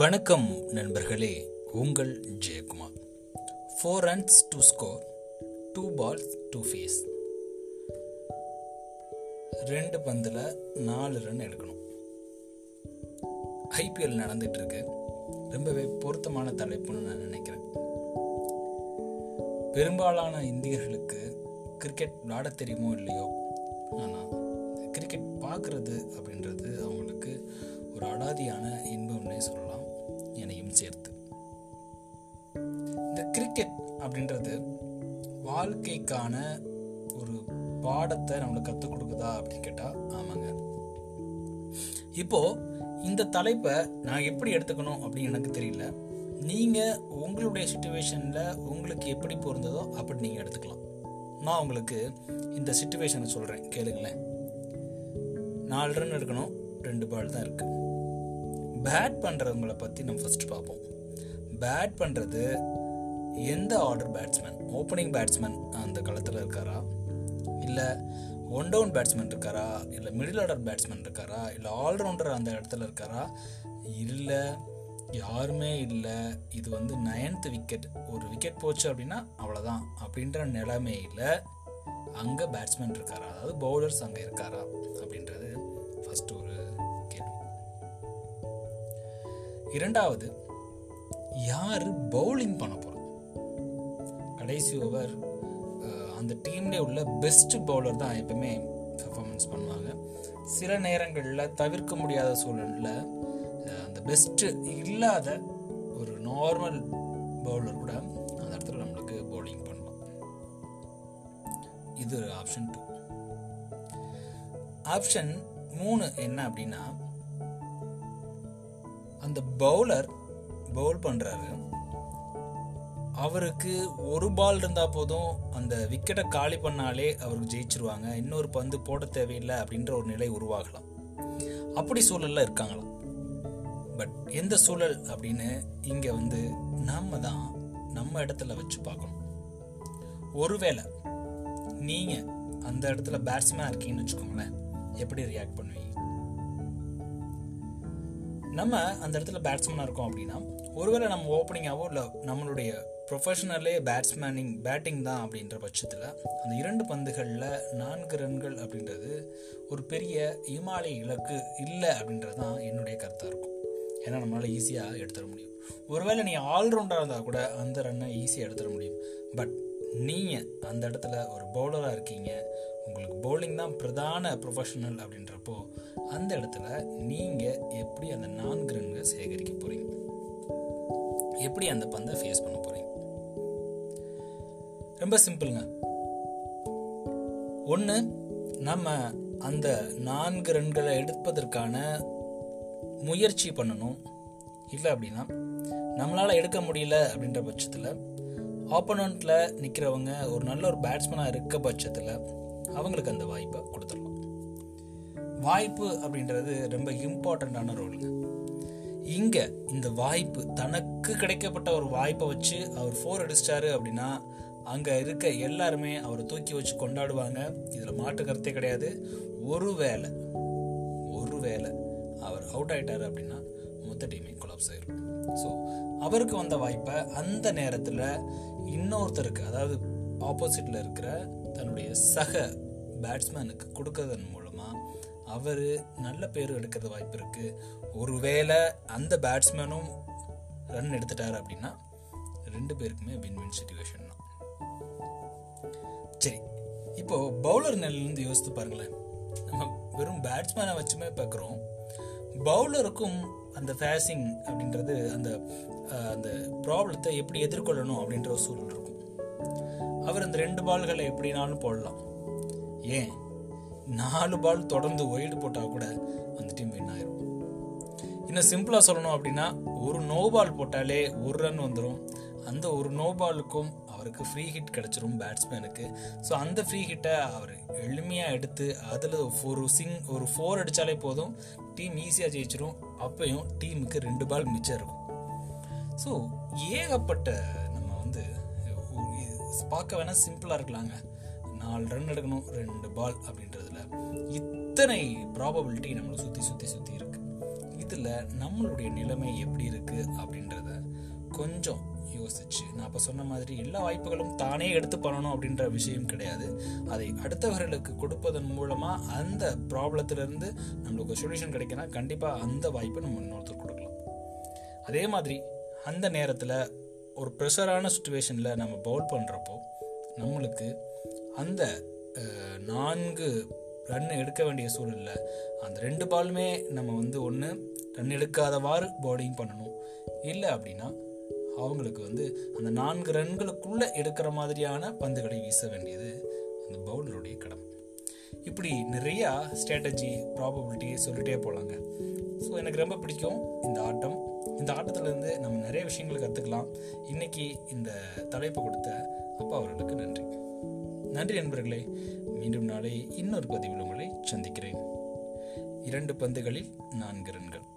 வணக்கம் நண்பர்களே உங்கள் Jayakumar. Four runs to score two balls to face ரெண்டு பந்தில் நாலு ரன் எடுக்கணும். ஐபிஎல் நடந்துட்டு இருக்கு ரொம்பவே பொருத்தமான தலைப்புன்னு நான் நினைக்கிறேன். பெரும்பாலான இந்தியர்களுக்கு கிரிக்கெட் விளாட தெரியுமோ இல்லையோ? ஆனால் கிரிக்கெட் பார்க்குறது அப்படின்றது அவங்களுக்கு ஒரு அடாதியான இன்பம்னே சொல்லலாம். சேர்த்து. இந்த கிரிக்கெட் அப்படின்றது வாழ்க்கைக்கான ஒரு பாடத்தை நம்மளுக்கு கற்றுக் கொடுக்குதா அப்படின்னு கேட்டால் ஆமாங்க. இப்போ இந்த தலைப்பை நான் எப்படி எடுத்துக்கணும் அப்படின்னு எனக்கு தெரியல. நீங்கள் உங்களுடைய சுச்சுவேஷனில் உங்களுக்கு எப்படி பொருந்ததோ அப்படி நீங்கள் எடுத்துக்கலாம். நான் உங்களுக்கு இந்த சுச்சுவேஷனை சொல்கிறேன் கேளுங்களேன். நாலு ரன் எடுக்கணும் ரெண்டு பால் தான் இருக்குது பேட் பண்ணுறவங்கள பற்றி நம்ம ஃபஸ்ட்டு பார்ப்போம். பேட் பண்ணுறது எந்த ஆர்டர் பேட்ஸ்மேன் ஓப்பனிங் பேட்ஸ்மேன் அந்த களத்தில் இருக்காரா? இல்லை ஒன் டவுன் பேட்ஸ்மேன் இருக்காரா? இல்லை மிடில் ஆர்டர் பேட்ஸ்மேன் இருக்காரா? இல்லை ஆல்ரவுண்டர் அந்த இடத்துல இருக்காரா? இல்லை யாருமே இல்லை. இது வந்து நயன்த் விக்கெட் ஒரு விக்கெட் போச்சு அப்படின்னா அவ்வளோதான் அப்படின்ற நிலைமையில் அங்கே பேட்ஸ்மேன் இருக்காரா? அதாவது பவுலர்ஸ் அங்கே இருக்காரா? அப்படின்றது ஃபர்ஸ்ட் ஒரு இரண்டாவது யார் பவுலிங் பண்ண போகிறோம் கடைசி ஓவர் அந்த டீம்லேயே உள்ள பெஸ்ட் பவுலர் தான் எப்பவுமே பெர்ஃபார்மன்ஸ் பண்ணுவாங்க. சில நேரங்களில் தவிர்க்க முடியாத சூழலில் அந்த பெஸ்ட்டு இல்லாத ஒரு நார்மல் பவுலர் கூட அந்த இடத்துல நம்மளுக்கு பவுலிங் பண்ணலாம். இது ஆப்ஷன் டூ ஆப்ஷன் மூணு என்ன அப்படின்னா பவுலர் பவுல் பண்ணுறாரு அவருக்கு ஒரு பால் இருந்தால் போதும் அந்த விக்கெட்டை காலி பண்ணாலே அவருக்கு ஜெயிச்சிருவாங்க. இன்னொரு பந்து போட தேவையில்லை அப்படின்ற ஒரு நிலை உருவாகலாம். அப்படி சூழலில் இருக்காங்களாம். பட் எந்த சூழல் அப்படின்னு இங்கே வந்து நம்ம தான் நம்ம இடத்துல வச்சு பார்க்கணும். ஒருவேளை நீங்கள் அந்த இடத்துல பேட்ஸ்மேன் இருக்கீங்கன்னு வச்சுக்கோங்களேன் எப்படி ரியாக்ட் பண்ணுவீங்க? நம்ம அந்த இடத்துல பேட்ஸ்மேனாக இருக்கோம் அப்படின்னா ஒருவேளை நம்ம ஓப்பனிங்காகவோ இல்லை நம்மளுடைய ப்ரொஃபஷனலே பேட்ஸ்மேனிங் பேட்டிங் தான் அப்படின்ற பட்சத்தில் அந்த இரண்டு பந்துகளில் நான்கு ரன்கள் அப்படின்றது ஒரு பெரிய இமாலய இலக்கு இல்லை அப்படின்றது தான் என்னுடைய கருத்தாக இருக்கும். ஏன்னா நம்மளால் ஈஸியாக எடுத்துட முடியும். ஒருவேளை நீ ஆல்ரவுண்டராக இருந்தால் கூட அந்த ரன்னை ஈஸியாக எடுத்துட முடியும். பட் நீங்கள் அந்த இடத்துல ஒரு பவுலராக இருக்கீங்க உங்களுக்கு பவுலிங் தான் பிரதான ப்ரொஃபஷனல் அப்படின்றப்போ அந்த இடத்துல நீங்கள் எப்படி அந்த நான்கு ரன்கள் சேகரிக்க போகிறீங்க எப்படி அந்த பந்தை ஃபேஸ் பண்ண போகிறீங்க ரொம்ப சிம்பிளுங்க. ஒன்று நம்ம அந்த நான்கு ரன்களை எடுப்பதற்கான முயற்சி பண்ணணும். இல்லை அப்படின்னா நம்மளால் எடுக்க முடியல அப்படின்ற பட்சத்தில் ஆப்போனண்ட்டில் நிற்கிறவங்க ஒரு நல்ல ஒரு பேட்ஸ்மேனாக இருக்க பட்சத்தில் அவங்களுக்கு அந்த வாய்ப்பை கொடுத்துடலாம். வாய்ப்பு அப்படின்றது ரொம்ப இம்பார்ட்டண்ட்டான ரோல் இங்கே இந்த வாய்ப்பு தனக்கு கிடைக்கப்பட்ட ஒரு வாய்ப்பை வச்சு அவர் ஃபோர் அடிச்சிட்டாரு அப்படின்னா அங்கே இருக்க எல்லாருமே அவரை தூக்கி வச்சு கொண்டாடுவாங்க. இதில் மாட்டு கருத்தே கிடையாது. ஒரு வேலை ஒரு வேலை அவர் அவுட் ஆகிட்டார் அப்படின்னா மொத்த டீமே கொலாப்ஸ் ஆயிரும். ஸோ அவருக்கு வந்த வாய்ப்பை அந்த நேரத்தில் இன்னொருத்தருக்கு அதாவது ஆப்போசிட்டில் இருக்கிற தன்னுடைய சக பேட்ஸ்மேனுக்கு கொடுக்கறதன் மூலம் அவர் நல்ல பேர் எடுக்கிறது வாய்ப்பு இருக்கு. ஒருவேளை அந்த பேட்ஸ்மேனும் ரன் எடுத்துட்டார் அப்படின்னா ரெண்டு பேருக்குமே வின் வின் சுச்சுவேஷன் தான். சரி இப்போ பவுலர் நிலையிலேருந்து யோசித்து பாருங்களேன். நம்ம வெறும் பேட்ஸ்மேனை வச்சுமே பார்க்குறோம். பவுலருக்கும் அந்த ஃபேஸிங் அப்படின்றது அந்த அந்த ப்ராப்ளத்தை எப்படி எதிர்கொள்ளணும் அப்படின்ற ஒரு சூழல் இருக்கும். அவர் அந்த ரெண்டு பால்களை எப்படினாலும் போடலாம். ஏன்? நாலு பால் தொடர்ந்து ஒயிடு போட்டால் கூட அந்த டீம் வின் ஆயிரும். இன்னும் சிம்பிளாக சொல்லணும் அப்படின்னா ஒரு நோ பால் போட்டாலே ஒரு ரன் வந்துடும் அந்த ஒரு நோ பாலுக்கும் அவருக்கு ஃப்ரீ ஹிட் கிடச்சிரும் பேட்ஸ்மேனுக்கு ஸோ அந்த ஃப்ரீ ஹிட்டை அவர் எளிமையாக எடுத்து அதில் ஒரு சிங் ஒரு ஃபோர் அடித்தாலே போதும். டீம் ஈஸியாக ஜெயிச்சிரும். அப்பையும் டீமுக்கு ரெண்டு பால் மிச்சம் இருக்கும். ஸோ ஏகப்பட்ட நம்ம வந்து பார்க்க வேணால் சிம்பிளாக இருக்கலாங்க. நாலு ரன் எடுக்கணும் ரெண்டு பால் அப்படின்றது. இத்தனை ப்ராபபிலிட்டி நம்மளை சுற்றி சுற்றி சுற்றி இருக்குது இதில் நம்மளுடைய நிலைமை எப்படி இருக்குது அப்படின்றத கொஞ்சம் யோசிச்சு நான் இப்போ சொன்ன மாதிரி எல்லா வாய்ப்புகளும் தானே எடுத்து பண்ணணும் அப்படின்ற விஷயம் கிடையாது. அதை அடுத்தவர்களுக்கு கொடுப்பதன் மூலமாக அந்த ப்ராப்ளத்திலேருந்து நம்மளுக்கு ஒரு சொல்யூஷன் கிடைக்குன்னா கண்டிப்பாக அந்த வாய்ப்பை நம்ம இன்னொருத்தர் கொடுக்கலாம். அதே மாதிரி அந்த நேரத்தில் ஒரு ப்ரெஷரான சுச்சுவேஷனில் நம்ம பவுல் பண்ணுறப்போ நம்மளுக்கு அந்த நான்கு ரன் எடுக்க வேண்டிய சூழலில் அந்த ரெண்டு பாலுமே நம்ம வந்து ஒன்று ரன் எடுக்காதவாறு பவுலிங் பண்ணணும். இல்லை அப்படின்னா அவங்களுக்கு வந்து அந்த நான்கு ரன்களுக்குள்ளே எடுக்கிற மாதிரியான பந்துகளை வீச வேண்டியது அந்த பவுலருடைய கடமை. இப்படி நிறையா ஸ்ட்ராட்டஜி ப்ராபபிலிட்டி சொல்லிட்டே போகலாங்க ஸோ எனக்கு ரொம்ப பிடிக்கும் இந்த ஆட்டம். இந்த ஆட்டத்திலேருந்து நம்ம நிறைய விஷயங்கள் கற்றுக்கலாம் இன்றைக்கி இந்த தலைப்பு கொடுத்த அப்பா அவர்களுக்கு நன்றி. நன்றி நண்பர்களே. மீண்டும் நாளை இன்னொரு பதிவில் உங்களை சந்திக்கிறேன். இரண்டு பந்துகளில் நான்கு ரன்கள்.